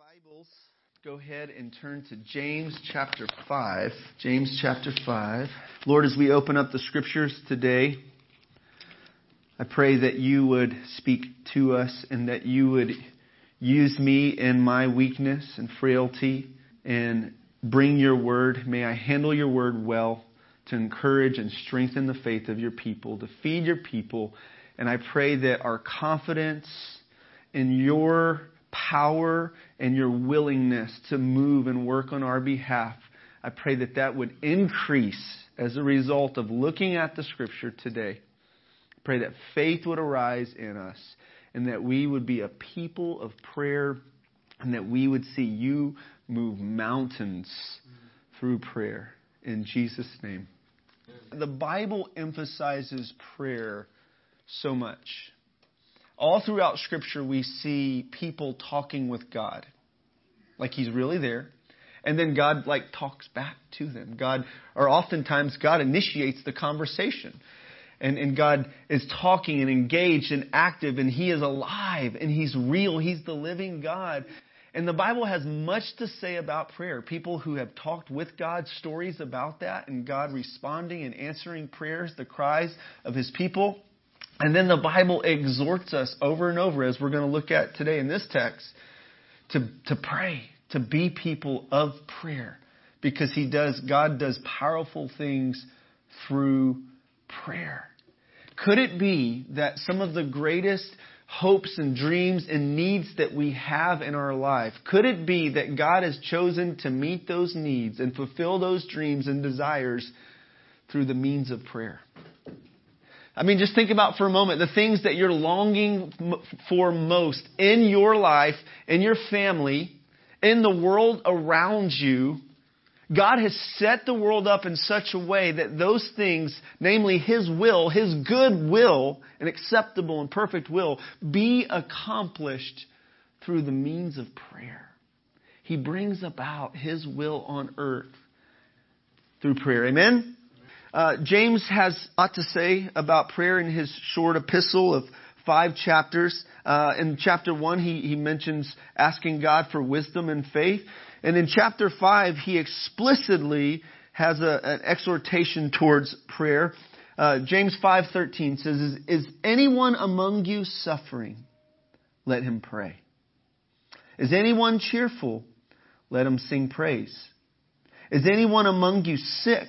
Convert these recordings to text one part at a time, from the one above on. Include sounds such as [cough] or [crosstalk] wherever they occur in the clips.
Bibles, go ahead and turn to James chapter 5. James chapter 5. Lord, as we open up the scriptures today, I pray that you would speak to us and that you would use me in my weakness and frailty and bring your word. May I handle your word well to encourage and strengthen the faith of your people, to feed your people. And I pray that our confidence in your power and your willingness to move and work on our behalf. I pray that that would increase as a result of looking at the scripture today. Pray that faith would arise in us and that we would be a people of prayer and that we would see you move mountains through prayer. In Jesus' name. The Bible emphasizes prayer so much all throughout Scripture, we see people talking with God. Like He's really there. And then God, like, talks back to them. God, or oftentimes, God initiates the conversation. And, and God is talking and engaged and active, and He is alive, and He's real. He's the living God. And the Bible has much to say about prayer. People who have talked with God, stories about that, and God responding and answering prayers, the cries of His people. And then the Bible exhorts us over and over, as we're going to look at today in this text, to, to pray, to be people of prayer. Because he does, God does powerful things through prayer. Could it be that some of the greatest hopes and dreams and needs that we have in our life, could it be that God has chosen to meet those needs and fulfill those dreams and desires through the means of prayer? I mean, just think about for a moment the things that you're longing for most in your life, in your family, in the world around you. God has set the world up in such a way that those things, namely His will, His good will, an acceptable and perfect will, be accomplished through the means of prayer. He brings about His will on earth through prayer. Amen? Uh, James has lot to say about prayer in his short epistle of five chapters. Uh, in chapter one, he, he mentions asking God for wisdom and faith. And in chapter five, he explicitly has a, an exhortation towards prayer. Uh, James 5:13 says, is, "Is anyone among you suffering? Let him pray. Is anyone cheerful? Let him sing praise. Is anyone among you sick?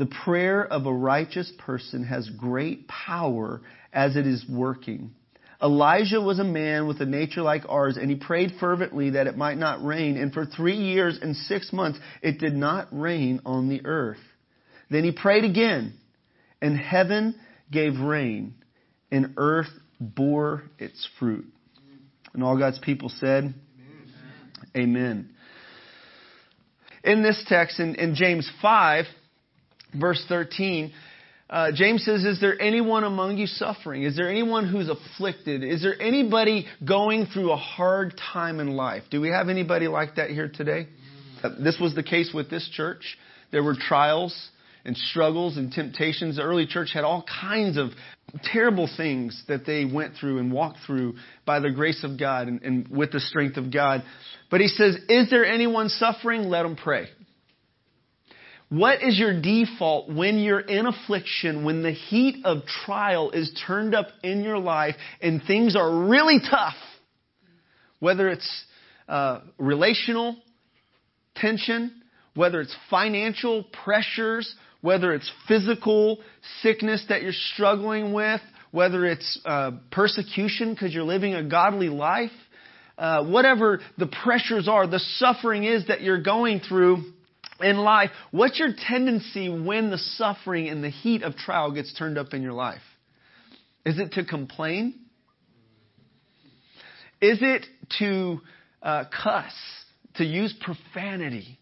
The prayer of a righteous person has great power as it is working. Elijah was a man with a nature like ours, and he prayed fervently that it might not rain, and for three years and six months it did not rain on the earth. Then he prayed again, and heaven gave rain, and earth bore its fruit. And all God's people said, Amen. Amen. In this text, in, in James 5, verse 13, uh, James says, Is there anyone among you suffering? Is there anyone who's afflicted? Is there anybody going through a hard time in life? Do we have anybody like that here today? Uh, this was the case with this church. There were trials and struggles and temptations. The early church had all kinds of terrible things that they went through and walked through by the grace of God and, and with the strength of God. But he says, Is there anyone suffering? Let them pray. What is your default when you're in affliction, when the heat of trial is turned up in your life and things are really tough? Whether it's uh, relational tension, whether it's financial pressures, whether it's physical sickness that you're struggling with, whether it's uh, persecution because you're living a godly life, uh, whatever the pressures are, the suffering is that you're going through in life, what's your tendency when the suffering and the heat of trial gets turned up in your life? Is it to complain? Is it to uh, cuss, to use profanity?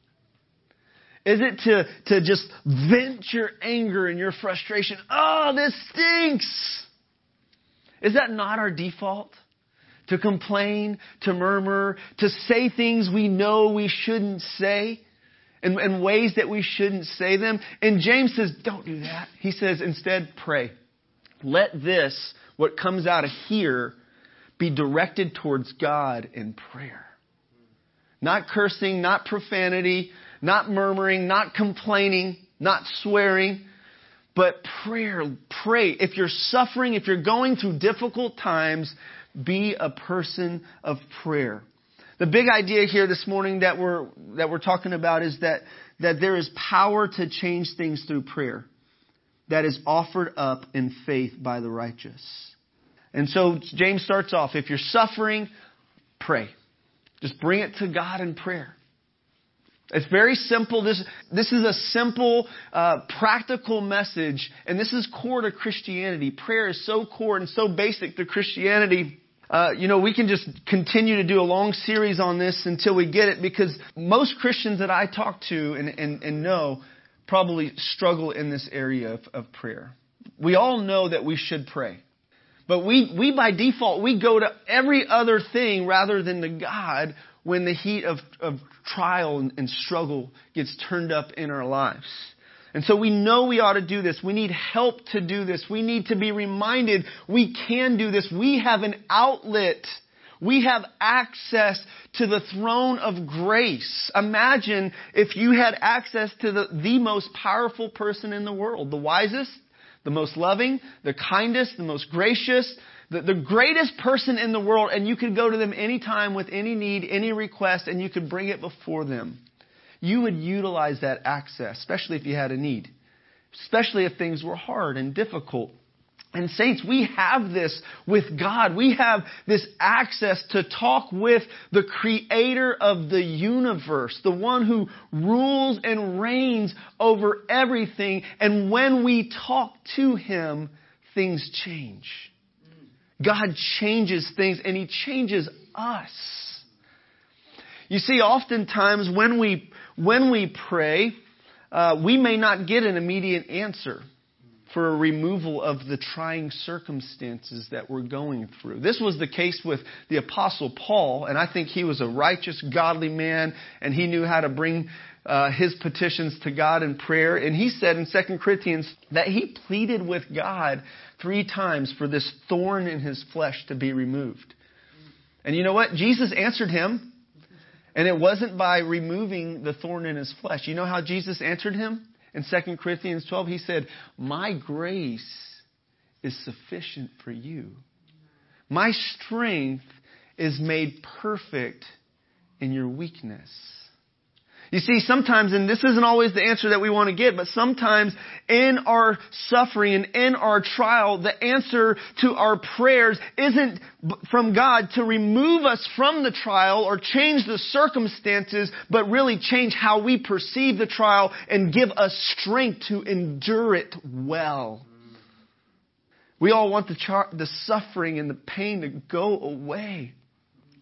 Is it to, to just vent your anger and your frustration? Oh, this stinks! Is that not our default? To complain, to murmur, to say things we know we shouldn't say, in, in ways that we shouldn't say them. And James says, don't do that. He says, instead, pray. Let this, what comes out of here, be directed towards God in prayer. Not cursing, not profanity, not murmuring, not complaining, not swearing, but prayer. Pray. If you're suffering, if you're going through difficult times, be a person of prayer. The big idea here this morning that we're, that we're talking about is that, that there is power to change things through prayer that is offered up in faith by the righteous. And so James starts off, if you're suffering, pray. Just bring it to God in prayer. It's very simple. This, this is a simple, uh, practical message, and this is core to Christianity. Prayer is so core and so basic to Christianity. Uh, you know, we can just continue to do a long series on this until we get it because most Christians that I talk to and, and, and know probably struggle in this area of, of prayer. We all know that we should pray. But we, we by default, we go to every other thing rather than to God when the heat of, of trial and, and struggle gets turned up in our lives. And so we know we ought to do this. We need help to do this. We need to be reminded we can do this. We have an outlet. We have access to the throne of grace. Imagine if you had access to the, the most powerful person in the world, the wisest, the most loving, the kindest, the most gracious, the, the greatest person in the world, and you could go to them anytime with any need, any request, and you could bring it before them. You would utilize that access, especially if you had a need, especially if things were hard and difficult. And saints, we have this with God. We have this access to talk with the creator of the universe, the one who rules and reigns over everything. And when we talk to him, things change. God changes things and He changes us. You see, oftentimes when we, when we pray, uh, we may not get an immediate answer for a removal of the trying circumstances that we're going through. This was the case with the apostle Paul, and I think he was a righteous, godly man, and he knew how to bring uh, his petitions to God in prayer. And he said in 2 Corinthians that he pleaded with God three times for this thorn in his flesh to be removed. And you know what? Jesus answered him. And it wasn't by removing the thorn in his flesh. You know how Jesus answered him? In 2 Corinthians 12, he said, My grace is sufficient for you. My strength is made perfect in your weakness. You see, sometimes, and this isn't always the answer that we want to get, but sometimes in our suffering and in our trial, the answer to our prayers isn't from God to remove us from the trial or change the circumstances, but really change how we perceive the trial and give us strength to endure it well. We all want the, char- the suffering and the pain to go away.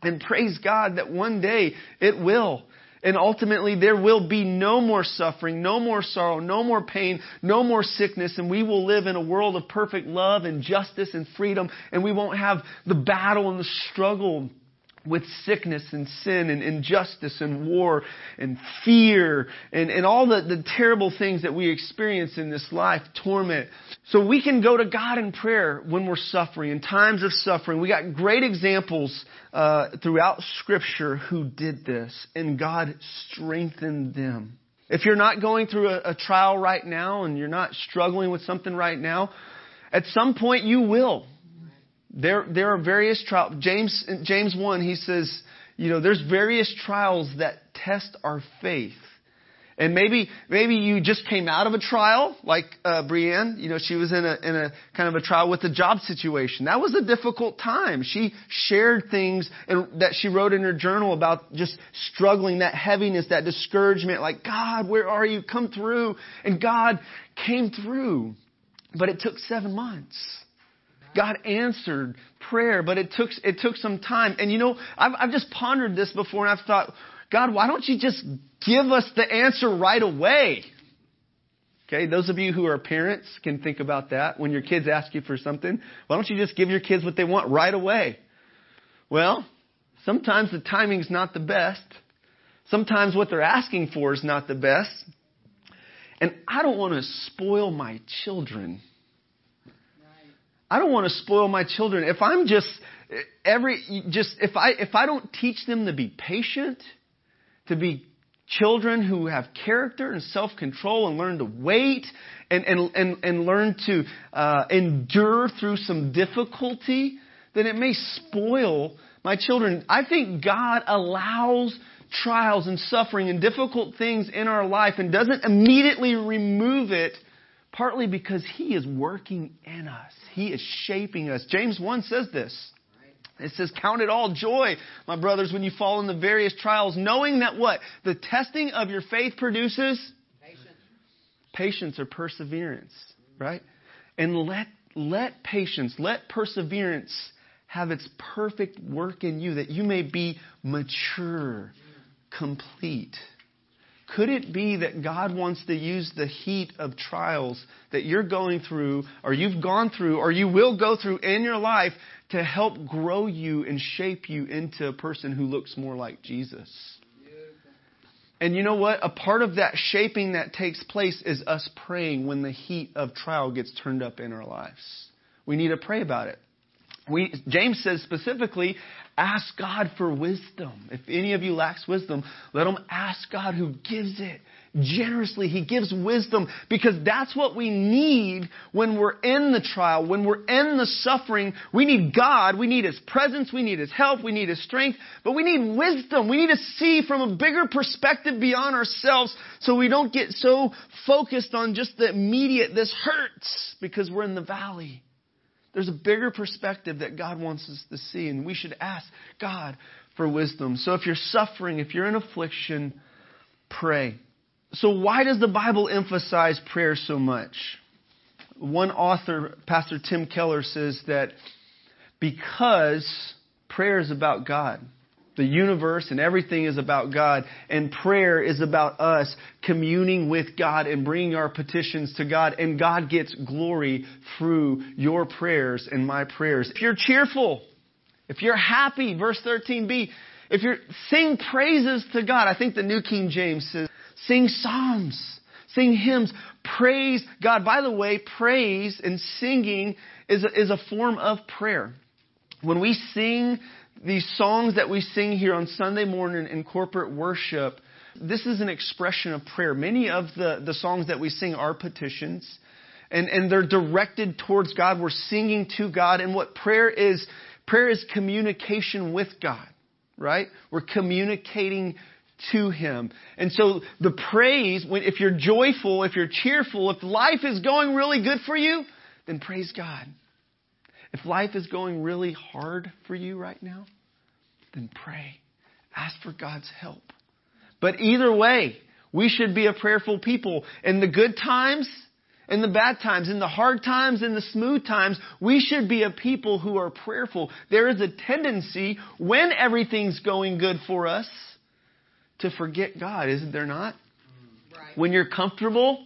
And praise God that one day it will. And ultimately, there will be no more suffering, no more sorrow, no more pain, no more sickness, and we will live in a world of perfect love and justice and freedom, and we won't have the battle and the struggle with sickness and sin and injustice and war and fear and, and all the, the terrible things that we experience in this life, torment. So we can go to God in prayer when we're suffering, in times of suffering. We got great examples uh, throughout Scripture who did this, and God strengthened them. If you're not going through a, a trial right now and you're not struggling with something right now, at some point you will. There, there are various trials. James, James 1, he says, you know, there's various trials that test our faith. And maybe, maybe you just came out of a trial, like uh, Brienne. You know, she was in a in a kind of a trial with a job situation. That was a difficult time. She shared things and, that she wrote in her journal about just struggling, that heaviness, that discouragement. Like, God, where are you? Come through. And God came through, but it took seven months. God answered prayer, but it took, it took some time. And you know, I've, I've just pondered this before and I've thought, God, why don't you just give us the answer right away? Okay, those of you who are parents can think about that. When your kids ask you for something, why don't you just give your kids what they want right away? Well, sometimes the timing's not the best. Sometimes what they're asking for is not the best. And I don't want to spoil my children. I don't want to spoil my children. If I'm just every just if I if I don't teach them to be patient, to be children who have character and self-control and learn to wait and, and, and, and learn to uh, endure through some difficulty, then it may spoil my children. I think God allows trials and suffering and difficult things in our life and doesn't immediately remove it partly because he is working in us. He is shaping us. James 1 says this. It says, Count it all joy, my brothers, when you fall in the various trials, knowing that what? The testing of your faith produces patience, patience or perseverance, right? And let, let patience, let perseverance have its perfect work in you, that you may be mature, complete. Could it be that God wants to use the heat of trials that you're going through, or you've gone through, or you will go through in your life to help grow you and shape you into a person who looks more like Jesus? And you know what? A part of that shaping that takes place is us praying when the heat of trial gets turned up in our lives. We need to pray about it. We, James says specifically, ask God for wisdom. If any of you lacks wisdom, let him ask God who gives it generously. He gives wisdom because that's what we need when we're in the trial, when we're in the suffering. We need God. We need His presence. We need His help. We need His strength. But we need wisdom. We need to see from a bigger perspective beyond ourselves so we don't get so focused on just the immediate, this hurts because we're in the valley. There's a bigger perspective that God wants us to see, and we should ask God for wisdom. So if you're suffering, if you're in affliction, pray. So why does the Bible emphasize prayer so much? One author, Pastor Tim Keller, says that because prayer is about God. The universe and everything is about God. And prayer is about us communing with God and bringing our petitions to God. And God gets glory through your prayers and my prayers. If you're cheerful, if you're happy, verse 13b, if you're sing praises to God, I think the New King James says, sing psalms, sing hymns, praise God. By the way, praise and singing is a, is a form of prayer. When we sing these songs that we sing here on Sunday morning in corporate worship, this is an expression of prayer. Many of the, the songs that we sing are petitions, and, and they're directed towards God. We're singing to God, and what prayer is, prayer is communication with God, right? We're communicating to Him. And so the praise, when, if you're joyful, if you're cheerful, if life is going really good for you, then praise God. If life is going really hard for you right now, then pray. Ask for God's help. But either way, we should be a prayerful people. In the good times, in the bad times, in the hard times, in the smooth times, we should be a people who are prayerful. There is a tendency when everything's going good for us to forget God, isn't there not? Right. When you're comfortable,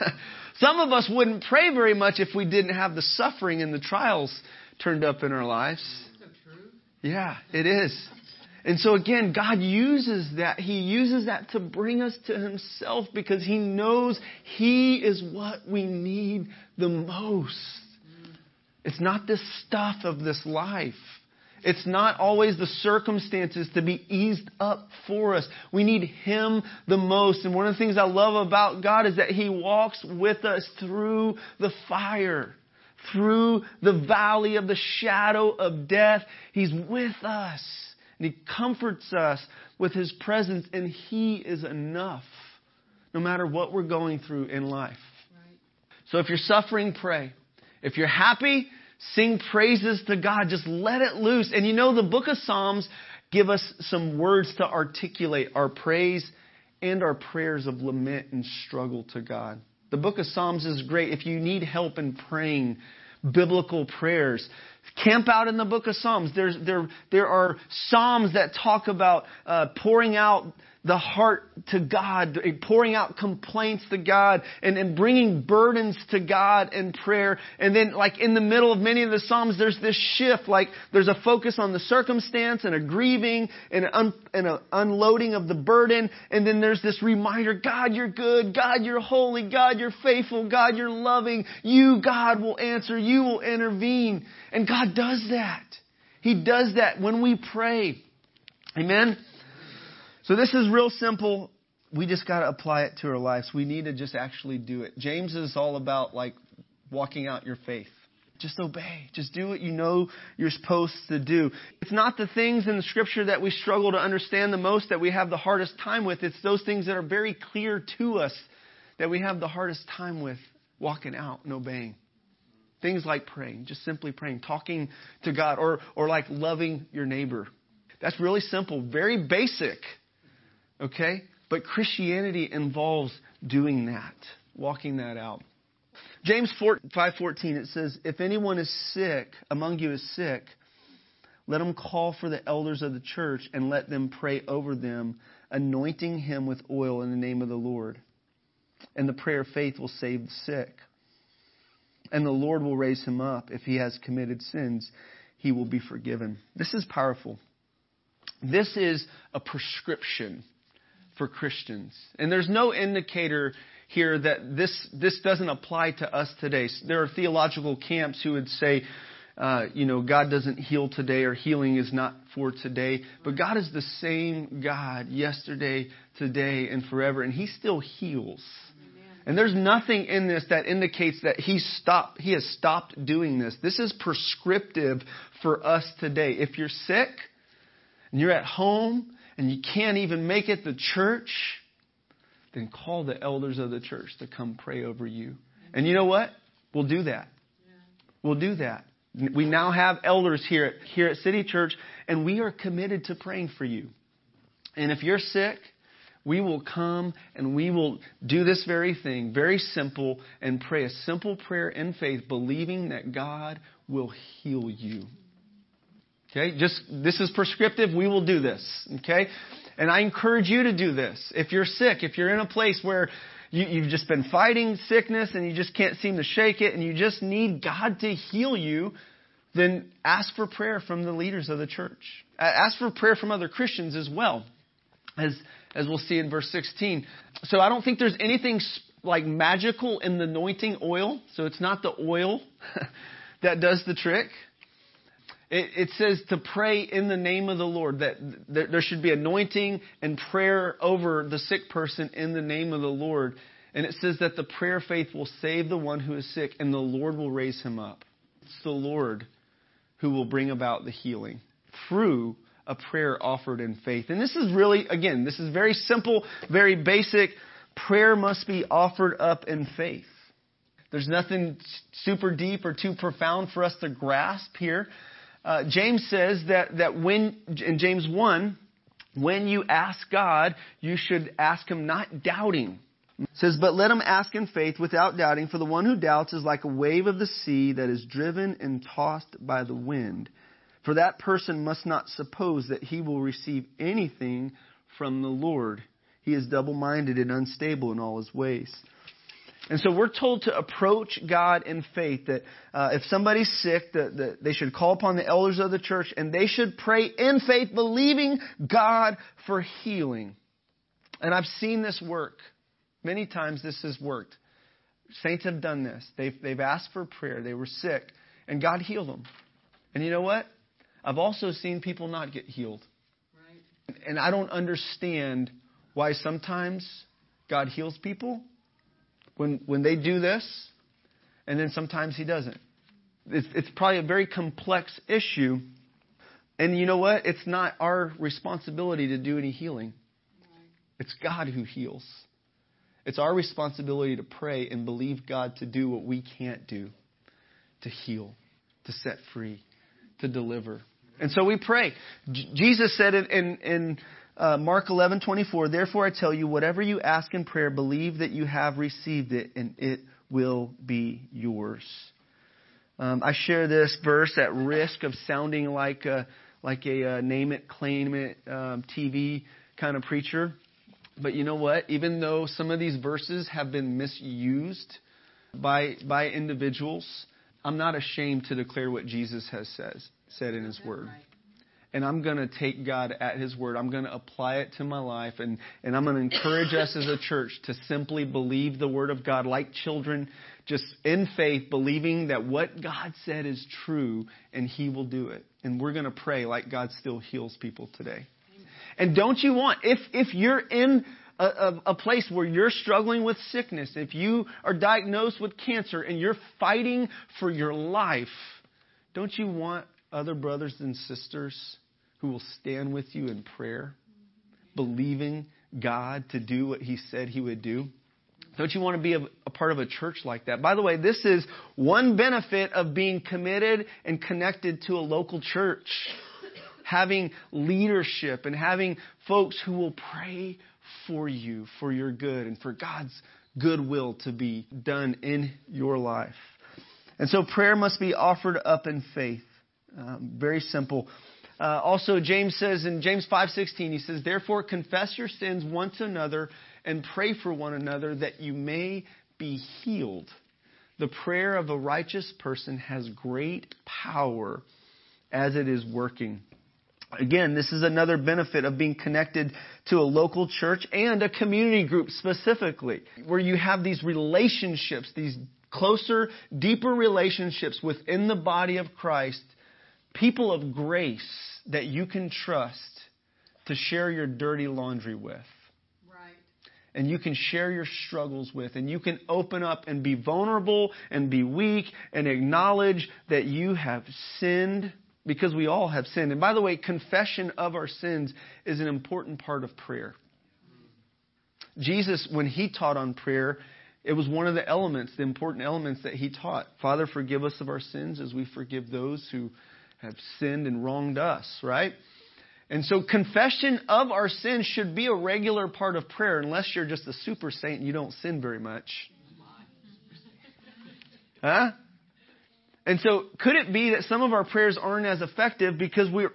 [laughs] some of us wouldn't pray very much if we didn't have the suffering and the trials turned up in our lives. Yeah, it is. And so again, God uses that. He uses that to bring us to Himself because He knows He is what we need the most. It's not this stuff of this life. It's not always the circumstances to be eased up for us. We need Him the most. And one of the things I love about God is that He walks with us through the fire, through the valley of the shadow of death. He's with us. And He comforts us with His presence, and He is enough no matter what we're going through in life. Right. So if you're suffering, pray. If you're happy, Sing praises to God. Just let it loose. And you know, the book of Psalms give us some words to articulate our praise and our prayers of lament and struggle to God. The book of Psalms is great if you need help in praying biblical prayers. Camp out in the book of Psalms. There's, there, there are Psalms that talk about uh, pouring out the heart to God, pouring out complaints to God, and, and bringing burdens to God in prayer. And then, like in the middle of many of the Psalms, there's this shift. Like there's a focus on the circumstance and a grieving and an, un, and an unloading of the burden. And then there's this reminder: God, you're good. God, you're holy. God, you're faithful. God, you're loving. You, God, will answer. You will intervene. And God does that. He does that when we pray. Amen. So this is real simple. We just got to apply it to our lives. We need to just actually do it. James is all about like walking out your faith. Just obey. Just do what you know you're supposed to do. It's not the things in the scripture that we struggle to understand the most that we have the hardest time with. It's those things that are very clear to us that we have the hardest time with walking out and obeying. Things like praying, just simply praying, talking to God, or, or like loving your neighbor. That's really simple, very basic. Okay? But Christianity involves doing that, walking that out. James 5:14 it says, "If anyone is sick, among you is sick, let him call for the elders of the church and let them pray over them, anointing him with oil in the name of the Lord. And the prayer of faith will save the sick. And the Lord will raise him up. If he has committed sins, he will be forgiven." This is powerful. This is a prescription for Christians. And there's no indicator here that this, this doesn't apply to us today. There are theological camps who would say, uh, you know, God doesn't heal today or healing is not for today. But God is the same God yesterday, today, and forever, and He still heals. And there's nothing in this that indicates that he stopped, he has stopped doing this. This is prescriptive for us today. If you're sick and you're at home and you can't even make it to church, then call the elders of the church to come pray over you. And you know what? We'll do that. We'll do that. We now have elders here at, here at City Church, and we are committed to praying for you. And if you're sick, we will come and we will do this very thing, very simple, and pray a simple prayer in faith, believing that God will heal you. Okay, just this is prescriptive. We will do this. Okay, and I encourage you to do this. If you're sick, if you're in a place where you, you've just been fighting sickness and you just can't seem to shake it, and you just need God to heal you, then ask for prayer from the leaders of the church. Ask for prayer from other Christians as well, as as we'll see in verse 16. So I don't think there's anything like magical in the anointing oil. So it's not the oil [laughs] that does the trick. It, it, says to pray in the name of the Lord, that there should be anointing and prayer over the sick person in the name of the Lord. And it says that the prayer of faith will save the one who is sick and the Lord will raise him up. It's the Lord who will bring about the healing through a prayer offered in faith. And this is really, again, this is very simple, very basic. Prayer must be offered up in faith. There's nothing super deep or too profound for us to grasp here. Uh, James says that, that when, in James 1, when you ask God, you should ask Him not doubting. It says, but let him ask in faith without doubting, for the one who doubts is like a wave of the sea that is driven and tossed by the wind. For that person must not suppose that he will receive anything from the Lord. He is double minded and unstable in all his ways. And so we're told to approach God in faith that uh, if somebody's sick, that, that they should call upon the elders of the church and they should pray in faith, believing God for healing. And I've seen this work. Many times this has worked. Saints have done this. They've, they've asked for prayer. They were sick, and God healed them. And you know what? I've also seen people not get healed. Right. And I don't understand why sometimes God heals people when, when they do this, and then sometimes he doesn't. It's, it's probably a very complex issue. And you know what? It's not our responsibility to do any healing. It's God who heals. It's our responsibility to pray and believe God to do what we can't do to heal, to set free, to deliver. And so we pray. J- Jesus said it in, in uh, Mark 11:24, therefore I tell you, whatever you ask in prayer, believe that you have received it, and it will be yours. Um, I share this verse at risk of sounding like a, like a uh, name it, claim it um, TV kind of preacher. But you know what? Even though some of these verses have been misused by by individuals, I'm not ashamed to declare what Jesus has says said in His Word. And I'm going to take God at His Word. I'm going to apply it to my life. And, and I'm going to encourage us as a church to simply believe the Word of God like children, just in faith, believing that what God said is true and He will do it. And we're going to pray like God still heals people today. And don't you want, if, if you're in a, a, a, place where you're struggling with sickness, if you are diagnosed with cancer and you're fighting for your life, don't you want other brothers and sisters who will stand with you in prayer, believing God to do what He said He would do? Don't you want to be a, a, part of a church like that? By the way, this is one benefit of being committed and connected to a local church having leadership and having folks who will pray for you, for your good, and for God's goodwill to be done in your life. And so prayer must be offered up in faith. Um, very simple. Uh, also, James says in James 5:16, he says, "Therefore confess your sins one to another and pray for one another that you may be healed. The prayer of a righteous person has great power as it is working." Again, this is another benefit of being connected to a local church and a community group specifically, where you have these relationships, these closer, deeper relationships within the body of Christ, people of grace that you can trust to share your dirty laundry with. Right. And you can share your struggles with, and you can open up and be vulnerable and be weak and acknowledge that you have sinned because we all have sinned. And by the way, confession of our sins is an important part of prayer. Jesus, when he taught on prayer, it was one of the elements, the important elements that he taught. Father, forgive us of our sins as we forgive those who have sinned and wronged us, right? And so confession of our sins should be a regular part of prayer, unless you're just a super saint and you don't sin very much. Huh? And so, could it be that some of our prayers aren't as effective because we're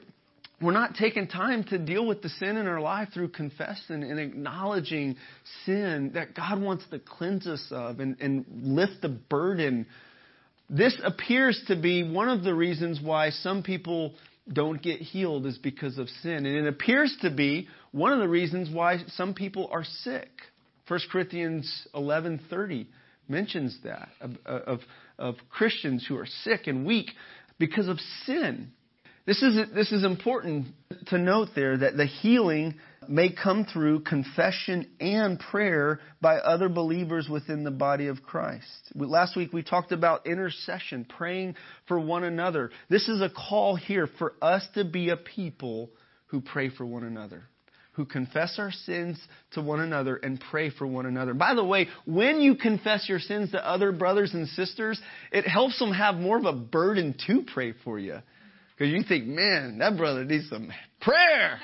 we're not taking time to deal with the sin in our life through confessing and acknowledging sin that God wants to cleanse us of and, and lift the burden. This appears to be one of the reasons why some people don't get healed is because of sin. And it appears to be one of the reasons why some people are sick. 1 Corinthians 11:30 mentions that of, of, of Christians who are sick and weak because of sin. This is, this is important to note there that the healing may come through confession and prayer by other believers within the body of Christ. Last week we talked about intercession, praying for one another. This is a call here for us to be a people who pray for one another who confess our sins to one another and pray for one another. By the way, when you confess your sins to other brothers and sisters, it helps them have more of a burden to pray for you. Because you think, man, that brother needs some prayer.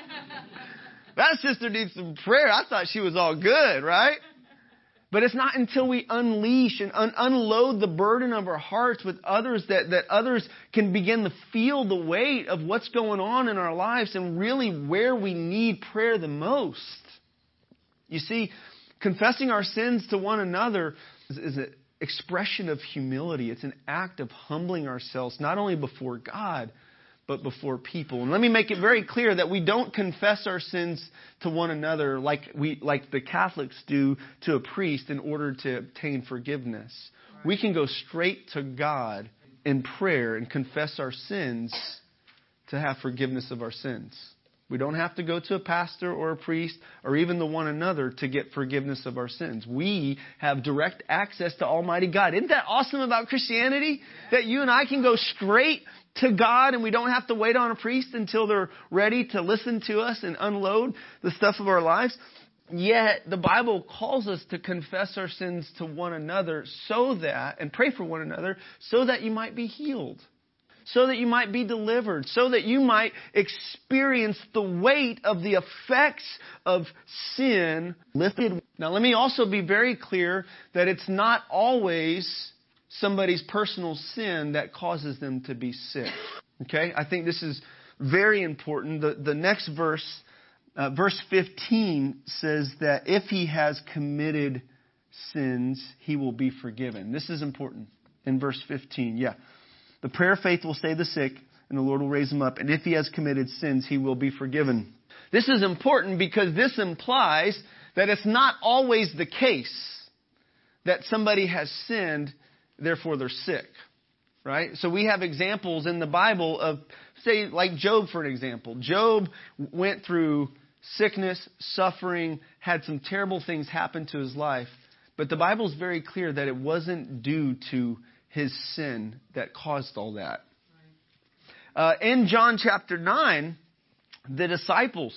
[laughs] that sister needs some prayer. I thought she was all good, right? But it's not until we unleash and un- unload the burden of our hearts with others that, that others can begin to feel the weight of what's going on in our lives and really where we need prayer the most. You see, confessing our sins to one another is, is an expression of humility. It's an act of humbling ourselves, not only before God, but before people. And let me make it very clear that we don't confess our sins to one another like we like the Catholics do to a priest in order to obtain forgiveness. We can go straight to God in prayer and confess our sins to have forgiveness of our sins. We don't have to go to a pastor or a priest or even the one another to get forgiveness of our sins. We have direct access to Almighty God. Isn't that awesome about Christianity? That you and I can go straight to God and we don't have to wait on a priest until they're ready to listen to us and unload the stuff of our lives. Yet the Bible calls us to confess our sins to one another so that, and pray for one another, so that you might be healed. So that you might be delivered. So that you might experience the weight of the effects of sin lifted. Now let me also be very clear that it's not always somebody's personal sin that causes them to be sick. Okay? I think this is very important. The, the next verse, uh, verse 15, says that if he has committed sins, he will be forgiven. This is important in verse 15. Yeah. The prayer of faith will save the sick, and the Lord will raise him up. And if he has committed sins, he will be forgiven. This is important because this implies that it's not always the case that somebody has sinned, therefore they're sick. Right? So we have examples in the Bible of, say, like Job, for an example. Job went through sickness, suffering, had some terrible things happen to his life. But the Bible is very clear that it wasn't due to his sin that caused all that. Uh, in John chapter 9, the disciples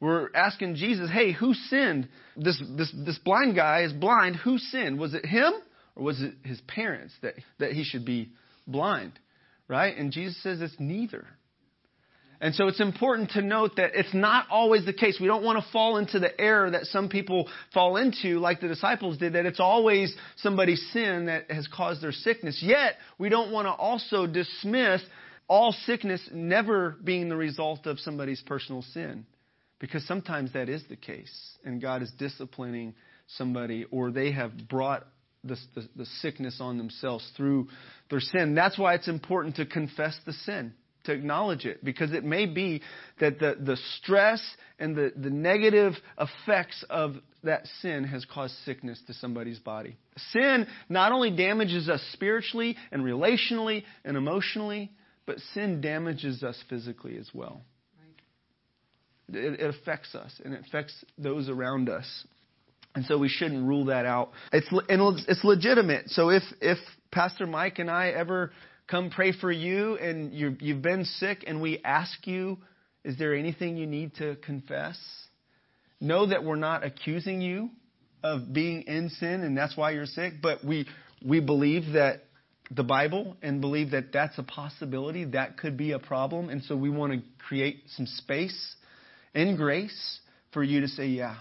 were asking Jesus, hey, who sinned? This, this, this blind guy is blind. Who sinned? Was it him or was it his parents that, that he should be blind? Right? And Jesus says it's neither. And so it's important to note that it's not always the case. We don't want to fall into the error that some people fall into, like the disciples did, that it's always somebody's sin that has caused their sickness. Yet, we don't want to also dismiss all sickness never being the result of somebody's personal sin. Because sometimes that is the case, and God is disciplining somebody, or they have brought the, the, the sickness on themselves through their sin. That's why it's important to confess the sin to acknowledge it because it may be that the, the stress and the, the negative effects of that sin has caused sickness to somebody's body. Sin not only damages us spiritually and relationally and emotionally, but sin damages us physically as well. It, it affects us and it affects those around us. And so we shouldn't rule that out. It's, and it's legitimate. So if, if Pastor Mike and I ever come pray for you and you you've been sick and we ask you, is there anything you need to confess? Know that we're not accusing you of being in sin and that's why you're sick, but we, we believe that the Bible and believe that that's a possibility. That could be a problem. And so we want to create some space in grace for you to say, yeah,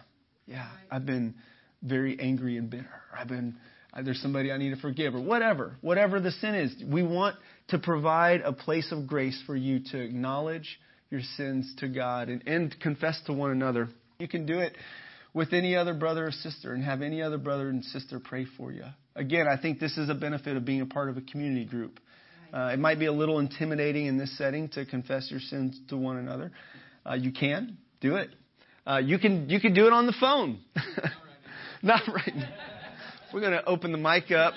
yeah, I've been very angry and bitter. I've been, uh, there's somebody I need to forgive or whatever, whatever the sin is. We want to provide a place of grace for you to acknowledge your sins to God and, and confess to one another. You can do it with any other brother or sister and have any other brother and sister pray for you. Again, I think this is a benefit of being a part of a community group. Uh, it might be a little intimidating in this setting to confess your sins to one another. Uh, you can do it. Uh, you can you can do it on the phone. [laughs] Not right. Now. We're going to open the mic up.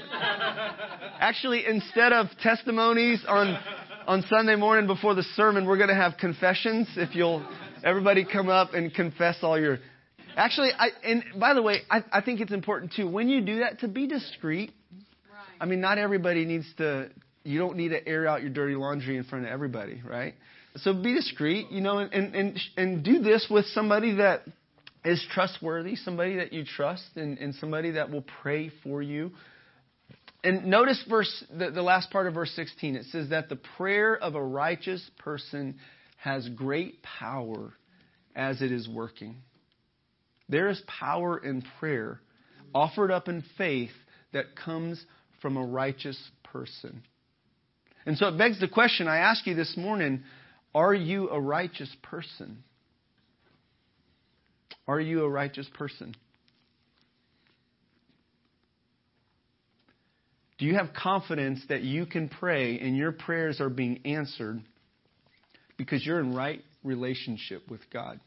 Actually, instead of testimonies on on Sunday morning before the sermon, we're going to have confessions. If you'll everybody come up and confess all your Actually, I, and by the way, I, I think it's important too when you do that to be discreet. Right. I mean, not everybody needs to. You don't need to air out your dirty laundry in front of everybody, right? So be discreet, you know, and and and do this with somebody that is trustworthy, somebody that you trust, and, and somebody that will pray for you. And notice verse the, the last part of verse 16. It says that the prayer of a righteous person has great power as it is working. There is power in prayer offered up in faith that comes from a righteous person. And so it begs the question I ask you this morning are you a righteous person? Are you a righteous person? Do you have confidence that you can pray and your prayers are being answered because you're in right relationship with God?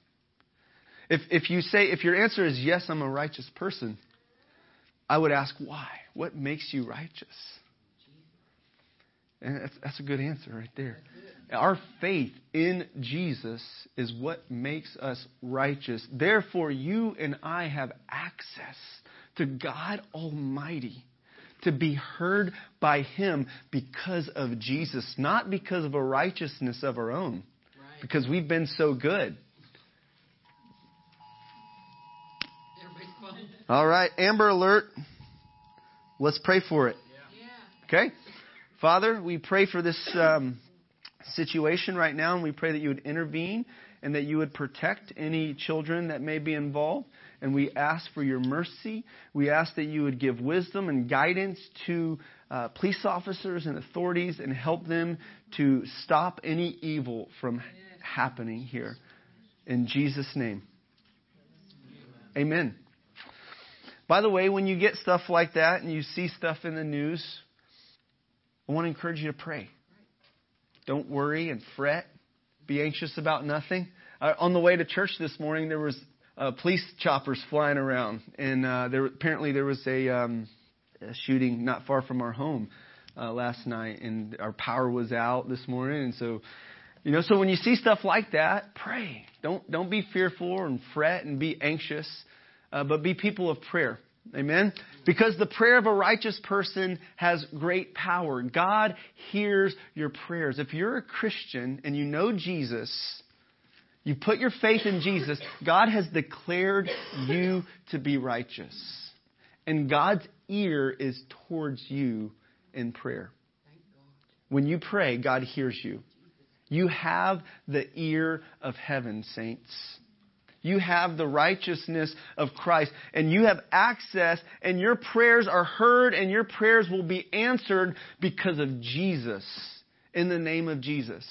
If, if you say, if your answer is yes, I'm a righteous person, I would ask why? What makes you righteous? And that's, that's a good answer right there. Our faith in Jesus is what makes us righteous. Therefore, you and I have access to God Almighty to be heard by Him because of Jesus, not because of a righteousness of our own, because we've been so good. All right, Amber Alert. Let's pray for it. Okay? Father, we pray for this um, situation right now, and we pray that you would intervene and that you would protect any children that may be involved. and we ask for your mercy. We ask that you would give wisdom and guidance to uh, police officers and authorities and help them to stop any evil from happening here. In Jesus' name. Amen. By the way, when you get stuff like that and you see stuff in the news, I want to encourage you to pray. Don't worry and fret. Be anxious about nothing. Uh, on the way to church this morning, there was uh, police choppers flying around, and uh, there apparently there was a, um, a shooting not far from our home uh, last night, and our power was out this morning, and so. You know, so when you see stuff like that, pray. Don't don't be fearful and fret and be anxious, uh, but be people of prayer. Amen? Because the prayer of a righteous person has great power. God hears your prayers. If you're a Christian and you know Jesus, you put your faith in Jesus, God has declared you to be righteous. And God's ear is towards you in prayer. When you pray, God hears you. You have the ear of heaven, saints. You have the righteousness of Christ, and you have access, and your prayers are heard, and your prayers will be answered because of Jesus, in the name of Jesus.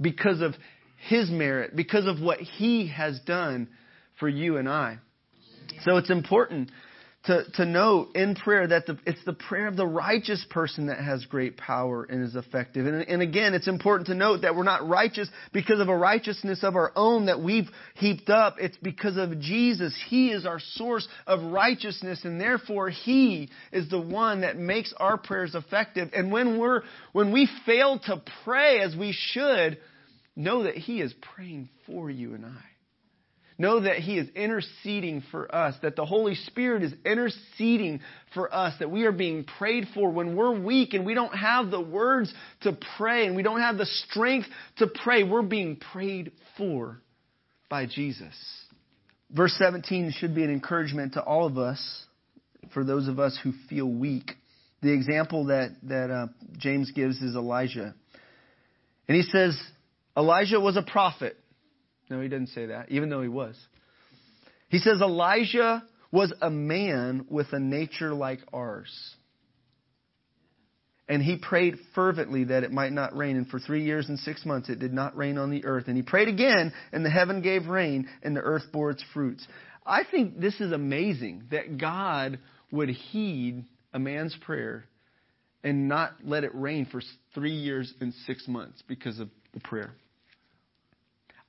Because of his merit, because of what He has done for you and I. So it's important to, to know in prayer that the, it's the prayer of the righteous person that has great power and is effective. And, and again, it's important to note that we're not righteous because of a righteousness of our own that we've heaped up. It's because of Jesus. He is our source of righteousness and therefore He is the one that makes our prayers effective. And when we're, when we fail to pray as we should, Know that He is praying for you and I. Know that He is interceding for us, that the Holy Spirit is interceding for us, that we are being prayed for when we're weak and we don't have the words to pray and we don't have the strength to pray. We're being prayed for by Jesus. Verse 17 should be an encouragement to all of us, for those of us who feel weak. The example that, that uh, James gives is Elijah. And he says, Elijah was a prophet. No, he didn't say that, even though he was. He says Elijah was a man with a nature like ours. And he prayed fervently that it might not rain. And for three years and six months it did not rain on the earth. And he prayed again, and the heaven gave rain, and the earth bore its fruits. I think this is amazing that God would heed a man's prayer and not let it rain for three years and six months because of the prayer.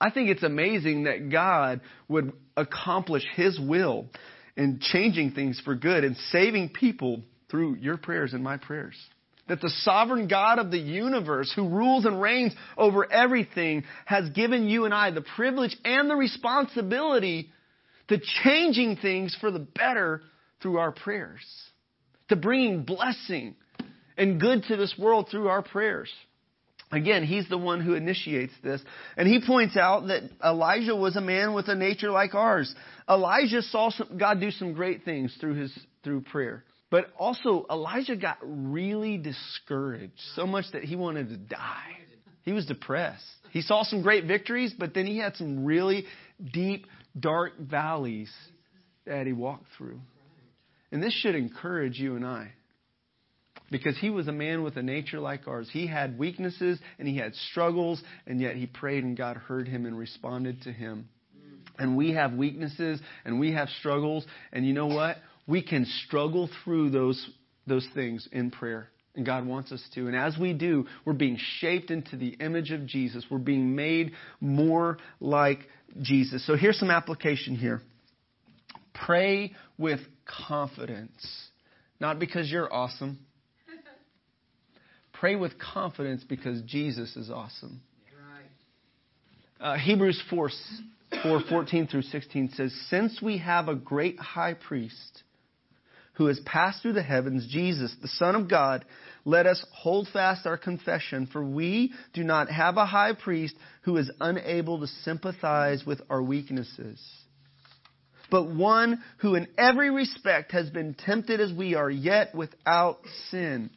I think it's amazing that God would accomplish His will in changing things for good and saving people through your prayers and my prayers. That the sovereign God of the universe, who rules and reigns over everything, has given you and I the privilege and the responsibility to changing things for the better through our prayers, to bringing blessing and good to this world through our prayers. Again, he's the one who initiates this. And he points out that Elijah was a man with a nature like ours. Elijah saw some, God do some great things through his, through prayer. But also, Elijah got really discouraged so much that he wanted to die. He was depressed. He saw some great victories, but then he had some really deep, dark valleys that he walked through. And this should encourage you and I because he was a man with a nature like ours. He had weaknesses and he had struggles, and yet he prayed and God heard him and responded to him. And we have weaknesses and we have struggles, and you know what? We can struggle through those, those things in prayer. And God wants us to. And as we do, we're being shaped into the image of Jesus. We're being made more like Jesus. So here's some application here. Pray with confidence. Not because you're awesome, Pray with confidence because Jesus is awesome. Uh, Hebrews 4, 4 14 through 16 says, Since we have a great high priest who has passed through the heavens, Jesus, the Son of God, let us hold fast our confession, for we do not have a high priest who is unable to sympathize with our weaknesses, but one who in every respect has been tempted as we are, yet without sin.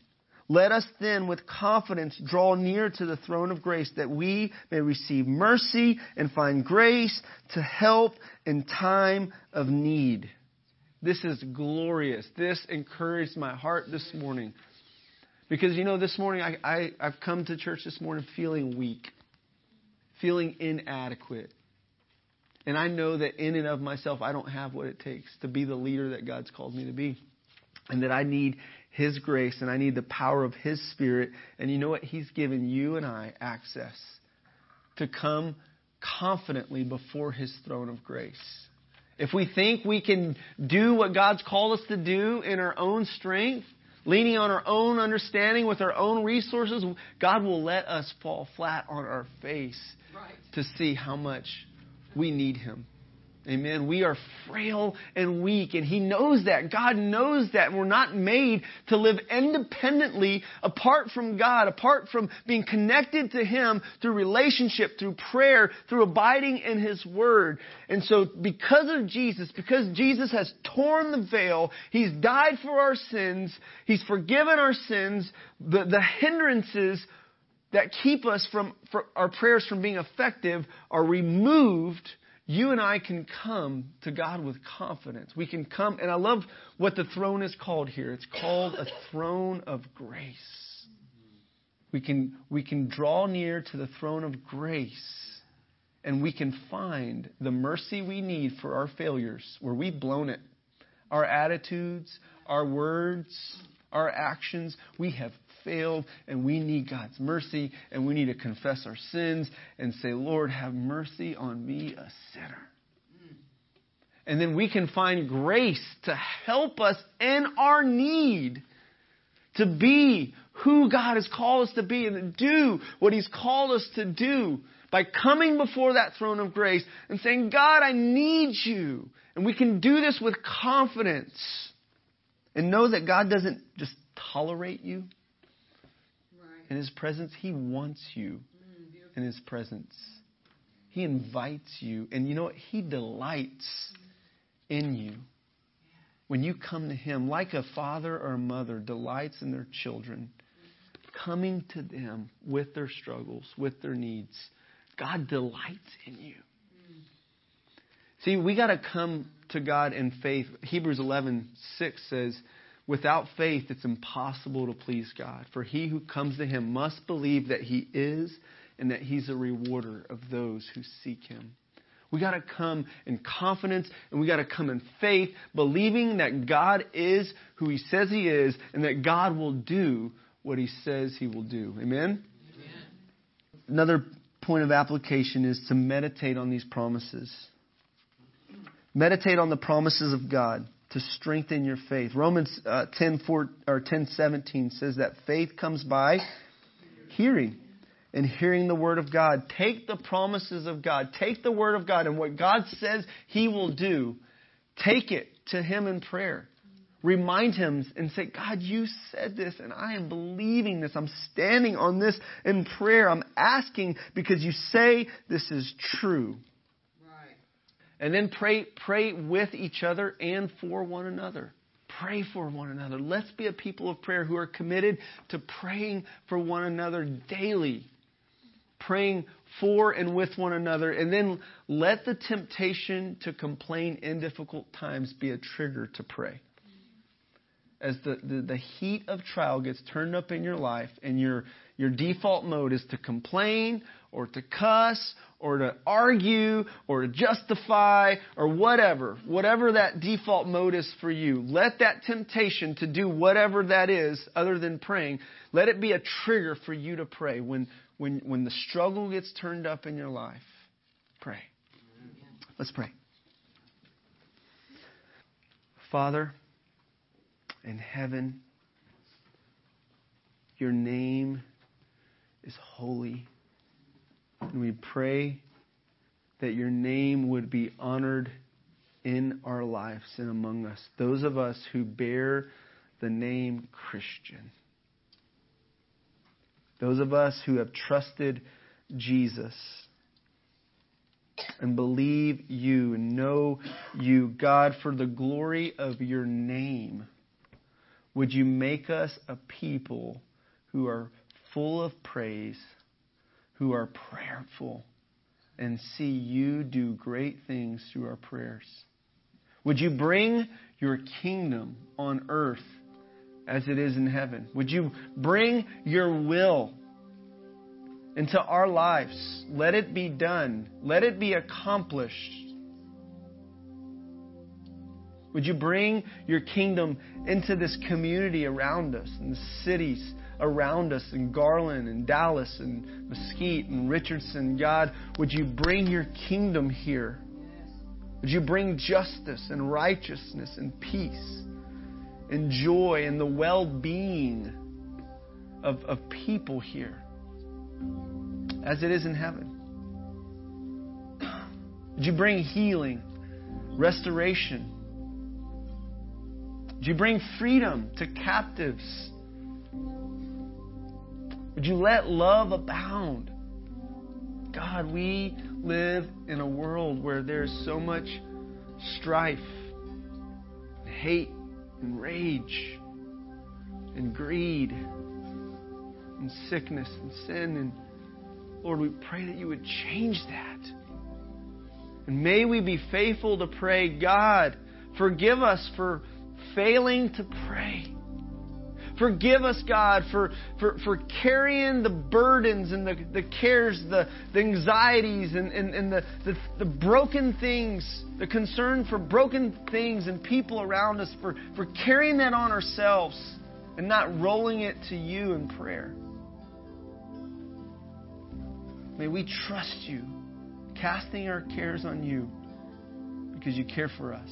Let us then with confidence draw near to the throne of grace that we may receive mercy and find grace to help in time of need. This is glorious. This encouraged my heart this morning. Because, you know, this morning I, I, I've come to church this morning feeling weak, feeling inadequate. And I know that in and of myself, I don't have what it takes to be the leader that God's called me to be. And that I need His grace and I need the power of His Spirit. And you know what? He's given you and I access to come confidently before His throne of grace. If we think we can do what God's called us to do in our own strength, leaning on our own understanding with our own resources, God will let us fall flat on our face right. to see how much we need Him. Amen. We are frail and weak, and He knows that. God knows that. We're not made to live independently apart from God, apart from being connected to Him through relationship, through prayer, through abiding in His Word. And so, because of Jesus, because Jesus has torn the veil, He's died for our sins, He's forgiven our sins, the, the hindrances that keep us from, our prayers from being effective are removed you and I can come to God with confidence. We can come, and I love what the throne is called here. It's called a throne of grace. We can, we can draw near to the throne of grace, and we can find the mercy we need for our failures where we've blown it. Our attitudes, our words, our actions, we have failed and we need God's mercy and we need to confess our sins and say, Lord, have mercy on me, a sinner. And then we can find grace to help us in our need to be who God has called us to be and to do what He's called us to do by coming before that throne of grace and saying, God, I need you. And we can do this with confidence and know that God doesn't just tolerate you, in His presence. He wants you in His presence. He invites you. And you know what? He delights in you. When you come to Him, like a father or a mother delights in their children, coming to them with their struggles, with their needs, God delights in you. See, we got to come to God in faith. Hebrews 11:6 says, Without faith, it's impossible to please God. For he who comes to him must believe that he is and that he's a rewarder of those who seek him. We got to come in confidence and we got to come in faith, believing that God is who he says he is and that God will do what he says he will do. Amen? Amen. Another point of application is to meditate on these promises. Meditate on the promises of God to strengthen your faith. Romans uh, 10, 4, or 10 17 says that faith comes by hearing and hearing the word of God. Take the promises of God. Take the word of God and what God says he will do. Take it to him in prayer. Remind him and say, God, you said this and I am believing this. I'm standing on this in prayer. I'm asking because you say this is true. And then pray, pray with each other and for one another. Pray for one another. Let's be a people of prayer who are committed to praying for one another daily. Praying for and with one another. And then let the temptation to complain in difficult times be a trigger to pray. As the, the, the heat of trial gets turned up in your life and your, your default mode is to complain or to cuss or to argue or to justify or whatever, whatever that default mode is for you, let that temptation to do whatever that is other than praying, let it be a trigger for you to pray when, when, when the struggle gets turned up in your life. Pray. Let's pray. Father in heaven, your name holy. And we pray that your name would be honored in our lives and among us. Those of us who bear the name Christian. Those of us who have trusted Jesus and believe you and know you, God, for the glory of your name, would you make us a people who are full of praise, who are prayerful, and see you do great things through our prayers. Would you bring your kingdom on earth as it is in heaven? Would you bring your will into our lives? Let it be done. Let it be accomplished. Would you bring your kingdom into this community around us, in the cities around us, in Garland and Dallas and Mesquite and Richardson? God, would you bring your kingdom here? Would you bring justice and righteousness and peace and joy and the well being of, of people here as it is in heaven? Would you bring healing, restoration? Would you bring freedom to captives? Would you let love abound? God, we live in a world where there's so much strife, and hate, and rage, and greed, and sickness, and sin. And Lord, we pray that you would change that. And may we be faithful to pray, God, forgive us for failing to pray. Forgive us, God, for, for, for carrying the burdens and the, the cares, the, the anxieties, and, and, and the, the, the broken things, the concern for broken things and people around us, for, for carrying that on ourselves and not rolling it to you in prayer. May we trust you, casting our cares on you because you care for us.